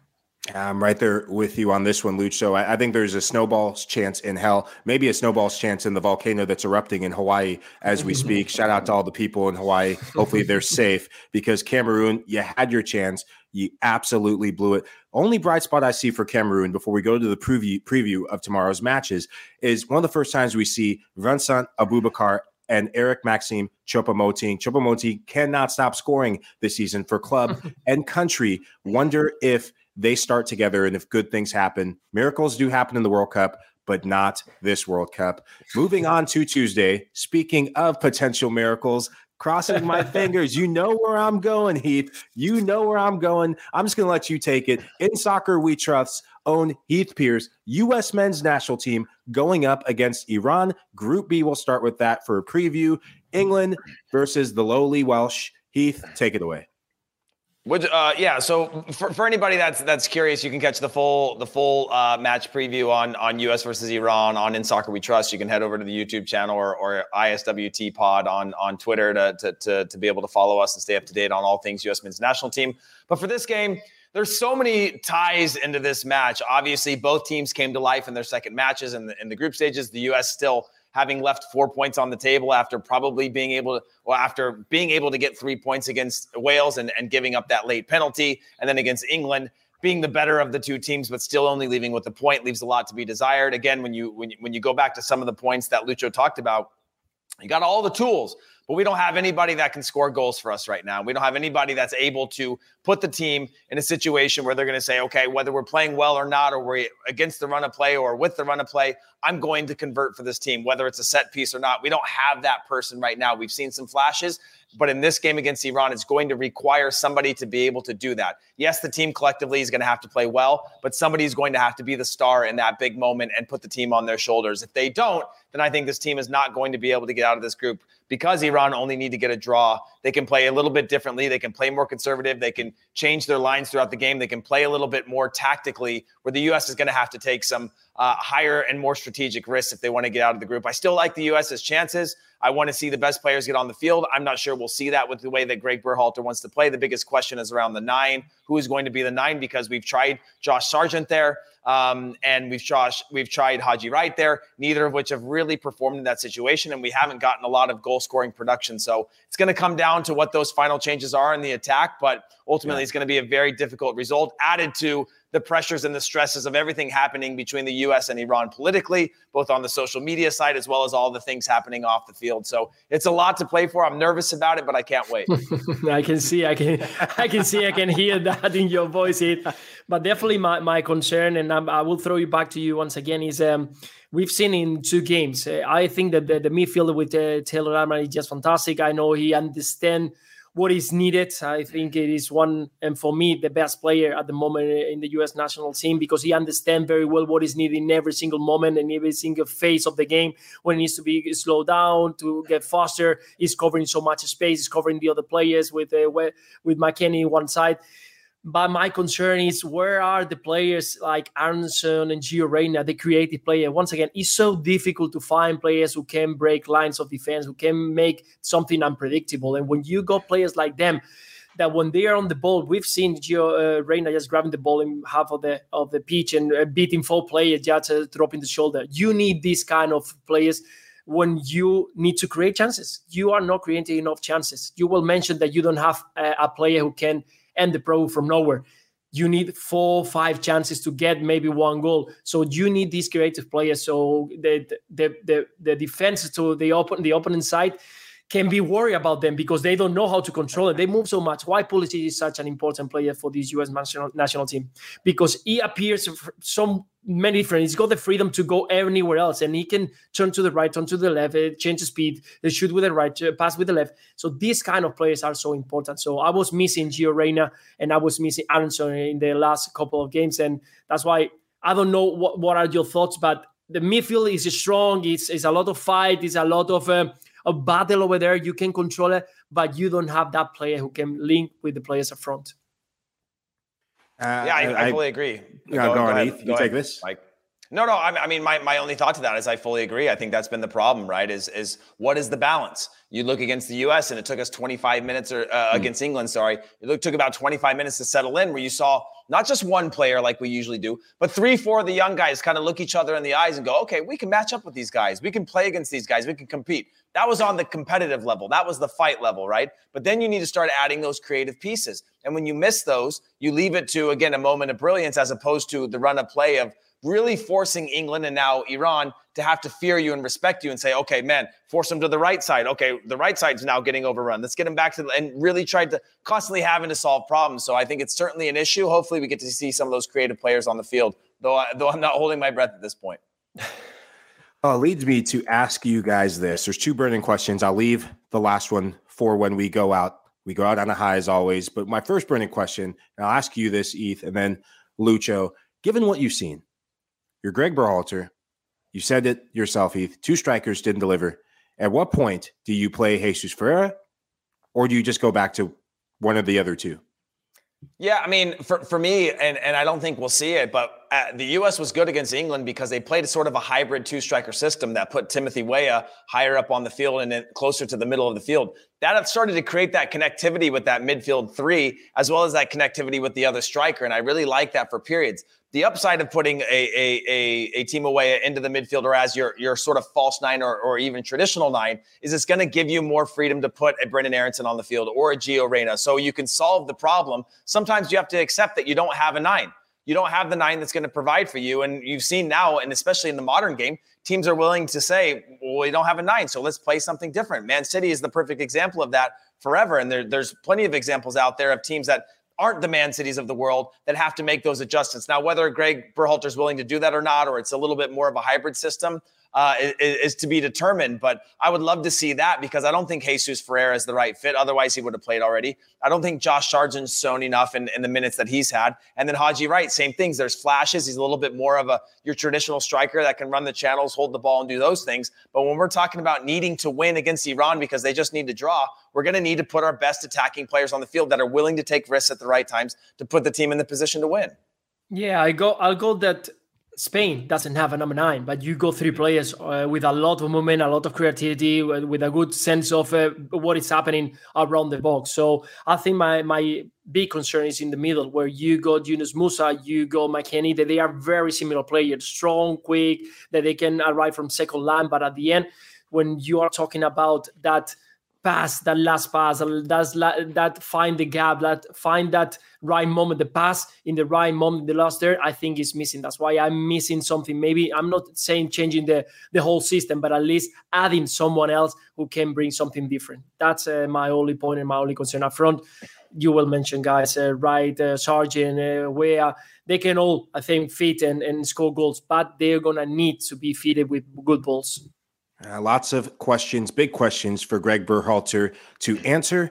I'm right there with you on this one, Luch. So I, I, think there's a snowball's chance in hell, maybe a snowball's chance in the volcano that's erupting in Hawaii as we speak. Shout out to all the people in Hawaii. Hopefully they're safe because Cameroon, you had your chance. You absolutely blew it. Only bright spot I see for Cameroon before we go to the preview preview of tomorrow's matches is one of the first times we see Vincent Aboubakar and Eric Maxime Choupo-Moting. Choupo-Moting cannot stop scoring this season for club and country. Wonder if – they start together and if good things happen miracles do happen in the world cup but not this World Cup. Moving on to Tuesday. Speaking of potential miracles, crossing my fingers. You know where I'm going, Heath. You know where I'm going. I'm just going to let you take it. In soccer, we trust. Own Heath Pearce, U.S. men's national team going up against Iran. Group B, we'll start with that for a preview. England versus the lowly Welsh. Heath, take it away. Would, uh, yeah. So for, for anybody that's that's curious, you can catch the full the full uh, match preview on on U.S. versus Iran on In Soccer We Trust. You can head over to the YouTube channel or, or ISWT Pod on on Twitter to, to to to be able to follow us and stay up to date on all things U.S. men's national team. But for this game, there's so many ties into this match. Obviously, both teams came to life in their second matches the in the group stages. The U.S. still having left four points on the table after probably being able to, well, after being able to get three points against Wales and, and giving up that late penalty, and then against England, being the better of the two teams, but still only leaving with a point leaves a lot to be desired. Again, when you when you, when you go back to some of the points that Lucho talked about, you got all the tools but we don't have anybody that can score goals for us right now. We don't have anybody that's able to put the team in a situation where they're going to say, okay, whether we're playing well or not, or we're against the run of play or with the run of play, I'm going to convert for this team, whether it's a set piece or not. We don't have that person right now. We've seen some flashes, but in this game against Iran, it's going to require somebody to be able to do that. Yes, the team collectively is going to have to play well, but somebody is going to have to be the star in that big moment and put the team on their shoulders. If they don't, then I think this team is not going to be able to get out of this group because Iran only need to get a draw. They can play a little bit differently. They can play more conservative. They can change their lines throughout the game. They can play a little bit more tactically, where the U.S. is going to have to take some uh, higher and more strategic risks if they want to get out of the group. I still like the U.S.'s chances. I want to see the best players get on the field. I'm not sure we'll see that with the way that Greg Berhalter wants to play. The biggest question is around the nine. Who is going to be the nine? Because we've tried Josh Sargent there, um, and we've Josh, we've tried Haji Wright there. Neither of which have really performed in that situation, and we haven't gotten a lot of goal scoring production. So it's going to come down to what those final changes are in the attack. But ultimately, yeah. it's going to be a very difficult result. Added to the pressures and the stresses of everything happening between the U.S. and Iran politically, both on the social media side as well as all the things happening off the field. So it's a lot to play for. I'm nervous about it, but I can't wait. I can see, I can, I can see, I can hear that in your voice. It, but definitely my, my concern, and I'm, i will throw you back to you once again, is um, we've seen in two games. Uh, I think that the, the midfielder with uh, Tyler Adams is just fantastic. I know he understands what is needed. I think it is one, and for me, the best player at the moment in the U.S. national team because he understands very well what is needed in every single moment and every single phase of the game when it needs to be slowed down to get faster. He's covering so much space. He's covering the other players with uh, with McKennie one side. But my concern is where are the players like Aaronson and Gio Reyna, the creative player? Once again, it's so difficult to find players who can break lines of defense, who can make something unpredictable. And when you got players like them, that when they are on the ball, we've seen Gio uh, Reyna just grabbing the ball in half of the of the pitch and uh, beating four players just uh, dropping the shoulder. You need these kind of players when you need to create chances. You are not creating enough chances. You will mention that you don't have a, a player who can and the pro from nowhere. You need four, five chances to get maybe one goal. So you need these creative players. So the the the, the defense to the open the opponent side can be worried about them because they don't know how to control it. They move so much. Why Pulisic is such an important player for this U.S. national, national team? Because he appears some many different. He's got the freedom to go anywhere else, and he can turn to the right, turn to the left, uh, change the speed, uh, shoot with the right, uh, pass with the left. So these kind of players are so important. So I was missing Gio Reyna and I was missing Aaronson in the last couple of games, and that's why I don't know what what are your thoughts, but the midfield is strong. It's, it's a lot of fight. It's a lot of a battle over there. You can control it, but you don't have that player who can link with the players up front. Uh, yeah, I, I, I, fully agree. Yeah, go, go, go on, Heath. You go take this, Mike. No, no. I, I mean, my, my only thought to that is I fully agree. I think that's been the problem, right? Is is what is the balance? You look against the U.S. and it took us 25 minutes, or uh, mm. against England, sorry, it took about 25 minutes to settle in. Where you saw not just one player like we usually do, but three, four of the young guys kind of look each other in the eyes and go, okay, we can match up with these guys. We can play against these guys. We can compete. That was on the competitive level. That was the fight level, right? But then you need to start adding those creative pieces. And when you miss those, you leave it to, again, a moment of brilliance as opposed to the run of play of really forcing England and now Iran to have to fear you and respect you and say, okay, man, force them to the right side. Okay, the right side's now getting overrun. Let's get them back to the, and really tried to constantly having to solve problems. So I think it's certainly an issue. Hopefully, we get to see some of those creative players on the field, though, I, though I'm not holding my breath at this point. Uh, leads me to ask you guys this. There's two burning questions. I'll leave the last one for when we go out. We go out on a high as always. But my first burning question, I'll ask you this, Eth, and then Lucho. Given what you've seen, you're Greg Berhalter. You said it yourself, Heath. Two strikers didn't deliver. At what point do you play Jesus Ferreira, or do you just go back to one of the other two? Yeah, I mean, for, for me, and, and I don't think we'll see it, but uh, the U.S. was good against England because they played a sort of a hybrid two striker system that put Timothy Weah higher up on the field and then closer to the middle of the field. That started to create that connectivity with that midfield three, as well as that connectivity with the other striker. And I really like that for periods the upside of putting a a a, a Tim Weah into the midfielder as your your sort of false nine or, or even traditional nine is it's going to give you more freedom to put a Brenden Aaronson on the field or a Gio Reyna. So you can solve the problem. Sometimes you have to accept that you don't have a nine. You don't have the nine that's going to provide for you. And you've seen now, and especially in the modern game, teams are willing to say, well, we don't have a nine, so let's play something different. Man City is the perfect example of that forever. And there, there's plenty of examples out there of teams that aren't the man cities of the world that have to make those adjustments. Now, whether Greg Berhalter is willing to do that or not, or it's a little bit more of a hybrid system, uh, is, is, to be determined. But I would love to see that because I don't think Jesus Ferreira is the right fit. Otherwise, he would have played already. I don't think Josh Sargent's shown enough in, in the minutes that he's had. And then Haji Wright, same things. There's flashes. He's a little bit more of a your traditional striker that can run the channels, hold the ball, and do those things. But when we're talking about needing to win against Iran because they just need to draw, we're going to need to put our best attacking players on the field that are willing to take risks at the right times to put the team in the position to win. Yeah, I go. I'll go that Spain doesn't have a number nine, but you go three players uh, with a lot of movement, a lot of creativity, with a good sense of uh, what is happening around the box. So I think my my big concern is in the middle, where you got Yunus Musah, you go McKennie, that they are very similar players, strong, quick, that they can arrive from second line. But at the end, when you are talking about that pass, that last pass, that's that find the gap, that find that right moment, the pass in the right moment, the last there, I think is missing. That's why I'm missing something. Maybe I'm not saying changing the the whole system, but at least adding someone else who can bring something different. That's uh, my only point and my only concern up front. You will mention guys, uh, right, uh, Sargent, uh, where they can all, I think, fit and, and score goals, but they're gonna need to be fitted with good balls. Uh, lots of questions, big questions for Greg Berhalter to answer.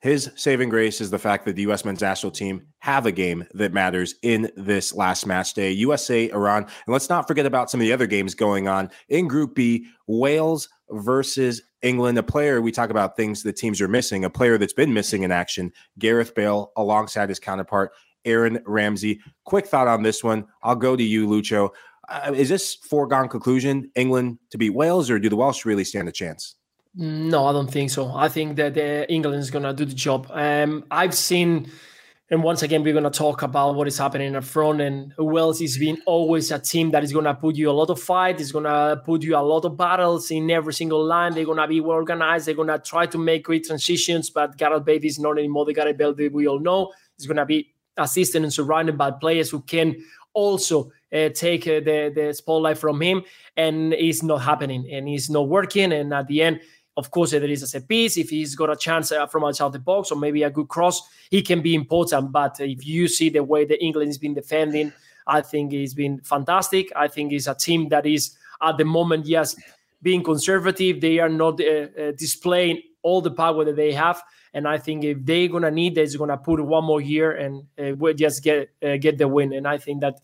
His saving grace is the fact that the U.S. men's national team have a game that matters in this last match day. USA, Iran. And let's not forget about some of the other games going on in Group B Wales versus England. A player, we talk about things that teams are missing, a player that's been missing in action, Gareth Bale, alongside his counterpart, Aaron Ramsey. Quick thought on this one. I'll go to you, Lucho. Uh, is this foregone conclusion, England to beat Wales, or do the Welsh really stand a chance? No, I don't think so. I think that uh, England is going to do the job. Um, I've seen, and once again, we're going to talk about what is happening up front. And Wales is being always a team that is going to put you a lot of fight. It's going to put you a lot of battles in every single line. They're going to be well organized. They're going to try to make great transitions. But Gareth Bale is not anymore the Gareth Bale that we all know. He's going to be assisted and surrounded by players who can also uh, take uh, the the spotlight from him, and it's not happening, and it's not working. And at the end, of course, there is a set piece. If he's got a chance uh, from outside the box or maybe a good cross, he can be important. But if you see the way the England has been defending, I think it's been fantastic. I think it's a team that is at the moment, yes, being conservative. They are not uh, uh, displaying all the power that they have. And I think if they're gonna need, they're gonna put one more year and uh, just get uh, get the win. And I think that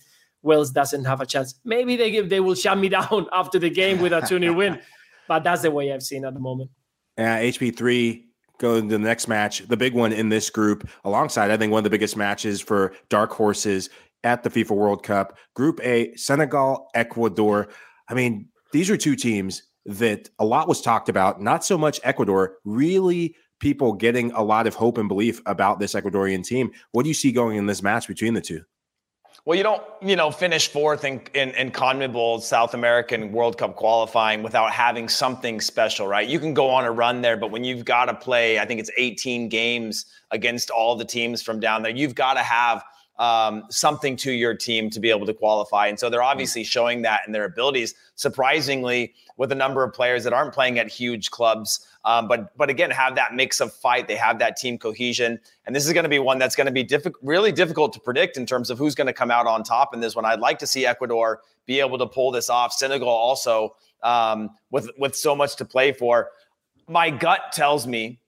Wales doesn't have a chance. Maybe they give, they will shut me down after the game with a 2 0 win, but that's the way I've seen at the moment. Yeah, HP3 going to the next match, the big one in this group, alongside I think one of the biggest matches for dark horses at the FIFA World Cup. Group A, Senegal, Ecuador. I mean, these are two teams that a lot was talked about, not so much Ecuador, really people getting a lot of hope and belief about this Ecuadorian team. What do you see going in this match between the two? Well, you don't, you know, finish fourth in, in, in CONMEBOL South American World Cup qualifying without having something special, right? You can go on a run there, but when you've got to play, I think it's 18 games against all the teams from down there, you've got to have um, something to your team to be able to qualify. And so they're obviously showing that in their abilities. Surprisingly, with a number of players that aren't playing at huge clubs, um, but but again, have that mix of fight. They have that team cohesion, and this is going to be one that's going to be difficult, really difficult to predict in terms of who's going to come out on top in this one. I'd like to see Ecuador be able to pull this off. Senegal also um, with with so much to play for. My gut tells me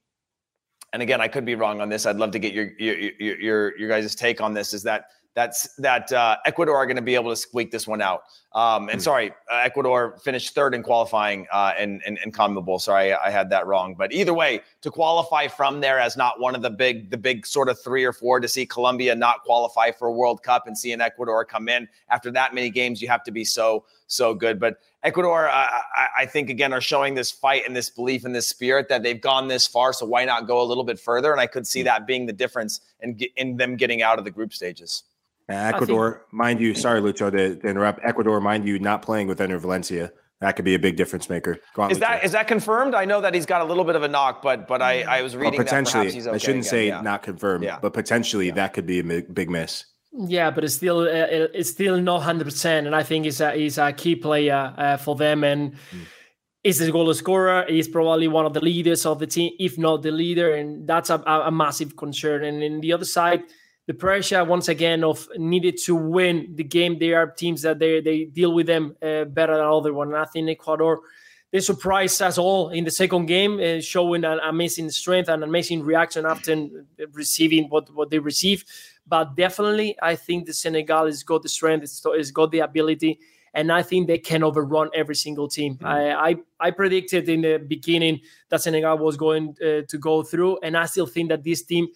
and again, I could be wrong on this. I'd love to get your your your your, your guys' take on this. Is that that's that uh, Ecuador are going to be able to squeak this one out. Um, and mm. sorry, uh, Ecuador finished third in qualifying uh, in, in in CONMEBOL. Sorry, I had that wrong. But either way, to qualify from there as not one of the big the big sort of three or four to see Colombia not qualify for a World Cup and see an Ecuador come in after that many games, you have to be so so good. But Ecuador, uh, I, I think again are showing this fight and this belief and this spirit that they've gone this far. So why not go a little bit further? And I could see mm. that being the difference in in them getting out of the group stages. Ecuador, think- mind you, sorry, Lucho, to, to, interrupt. Ecuador, mind you, not playing with Enner Valencia. That could be a big difference maker. On, is Lucho. that is that confirmed? I know that he's got a little bit of a knock, but but I I was reading potentially. Okay I shouldn't again. say yeah. not confirmed, yeah. but potentially yeah. that could be a big miss. Yeah, but it's still uh, it's still not hundred percent, and I think he's a he's a key player uh, for them, and mm. is the goal scorer. He's probably one of the leaders of the team, if not the leader, and that's a, a massive concern. And in the other side the pressure once again of needed to win the game. There are teams that they they deal with them uh, better than other one. I think Ecuador they surprised us all in the second game, uh, showing an amazing strength and amazing reaction after receiving what what they receive. But definitely, I think the Senegal has got the strength, it's got the ability. And I think they can overrun every single team. Mm-hmm. I, I, I predicted in the beginning that Senegal was going uh, to go through, and I still think that this team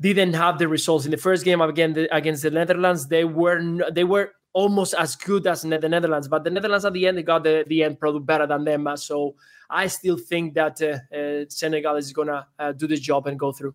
didn't have the results in the first game again against the Netherlands. They were they were almost as good as the Netherlands, but the Netherlands at the end they got the, the end product better than them. So I still think that uh, uh, Senegal is gonna uh, do the job and go through.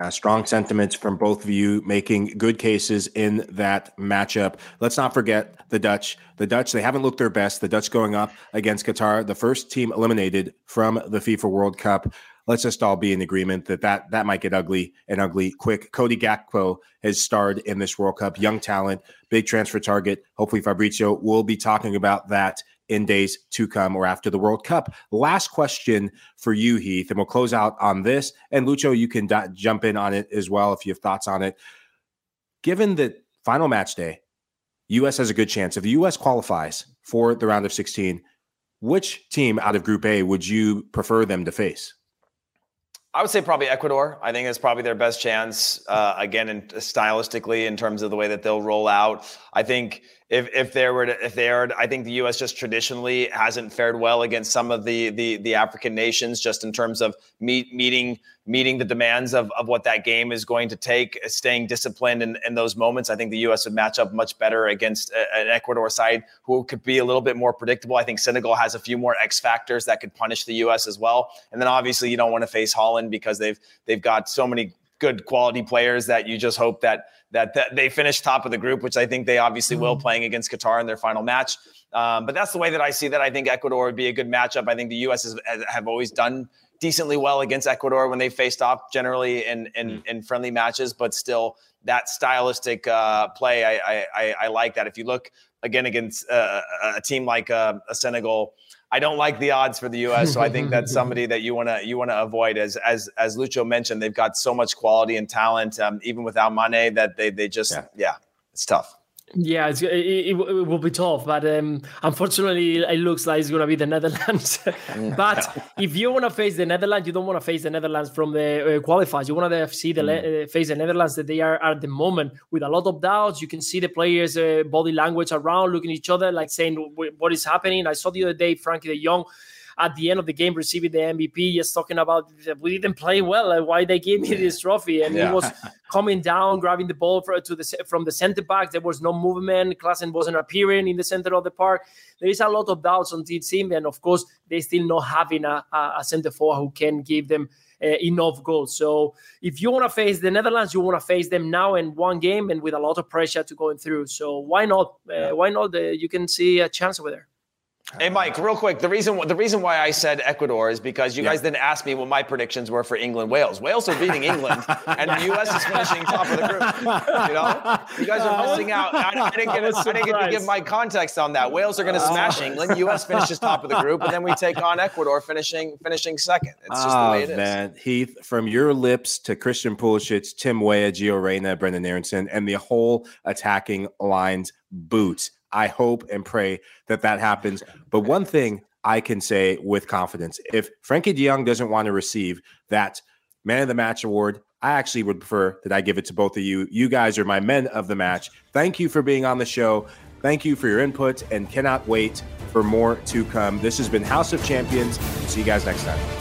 Uh, strong sentiments from both of you, making good cases in that matchup. Let's not forget the Dutch. The Dutch, they haven't looked their best. The Dutch going up against Qatar, the first team eliminated from the FIFA World Cup let's just all be in agreement that that, that might get ugly and ugly quick. Cody Gakpo has starred in this World Cup, young talent, big transfer target. Hopefully, Fabrizio will be talking about that in days to come or after the World Cup. Last question for you, Heath, and we'll close out on this. And Lucho, you can d- jump in on it as well if you have thoughts on it. Given that final match day, U.S. has a good chance. If the U.S. qualifies for the round of 16, which team out of Group A would you prefer them to face? I would say probably Ecuador. I think it's probably their best chance. Uh, again, in, stylistically, in terms of the way that they'll roll out, I think if if there were to, if they are, I think the U.S. just traditionally hasn't fared well against some of the the the African nations, just in terms of meet, meeting meeting the demands of of what that game is going to take, staying disciplined in, in those moments. I think the U.S. would match up much better against a, an Ecuador side who could be a little bit more predictable. I think Senegal has a few more X factors that could punish the U.S. as well. And then obviously you don't want to face Holland because they've they've got so many good quality players that you just hope that that, that they finish top of the group, which I think they obviously mm-hmm. will playing against Qatar in their final match. Um, but that's the way that I see that. I think Ecuador would be a good matchup. I think the U.S. Has, have always done decently well against Ecuador when they faced off, generally in in, mm-hmm. in friendly matches. But still, that stylistic uh, play, I, I, I like that. If you look again against uh, a team like uh, a Senegal I don't like the odds for the U.S. So I think that's somebody that you want to you want to avoid. As as as Lucho mentioned, they've got so much quality and talent, um, even without Mane, that they they just yeah, yeah it's tough. Yeah, it, it, it, will be tough, but um, unfortunately, it looks like it's going to be the Netherlands. but if you want to face the Netherlands, you don't want to face the Netherlands from the uh, qualifiers. You want to see the mm. uh, face the Netherlands that they are at the moment with a lot of doubts. You can see the players' uh, body language around, looking at each other, like saying, "What is happening?" I saw the other day Frenkie De Jong at the end of the game receiving the MVP, just talking about we didn't play well. Like, why they gave me this trophy? And yeah. he was coming down, grabbing the ball for, to the from the center back. There was no movement. Klaassen wasn't appearing in the center of the park. There is a lot of doubts on this team, and of course, they still not having a, a center forward who can give them. Uh, enough goals. So if you want to face the Netherlands, you want to face them now in one game and with a lot of pressure to going through. So why not? Uh, why not? Uh, you can see a chance over there. Hey, Mike, real quick. The reason the reason why I said Ecuador is because you yeah. guys didn't ask me what my predictions were for England Wales. Wales are beating England, and the U.S. is finishing top of the group. You know, you guys are missing out. I, I didn't get I didn't get to give my context on that. Wales are going to smash oh. England. U.S. finishes top of the group, and then we take on Ecuador, finishing finishing second. It's just oh, the ah, way it is. Man, Heath, from your lips to Christian Pulisic, Tim Weah, Gio Reyna, Brenden Aaronson, and the whole attacking lines boots I hope and pray that that happens. But one thing I can say with confidence if Frenkie de Jong doesn't want to receive that man of the match award, I actually would prefer that I give it to both of you. You guys are my men of the match. Thank you for being on the show. Thank you for your input and cannot wait for more to come. This has been House of Champions. See you guys next time.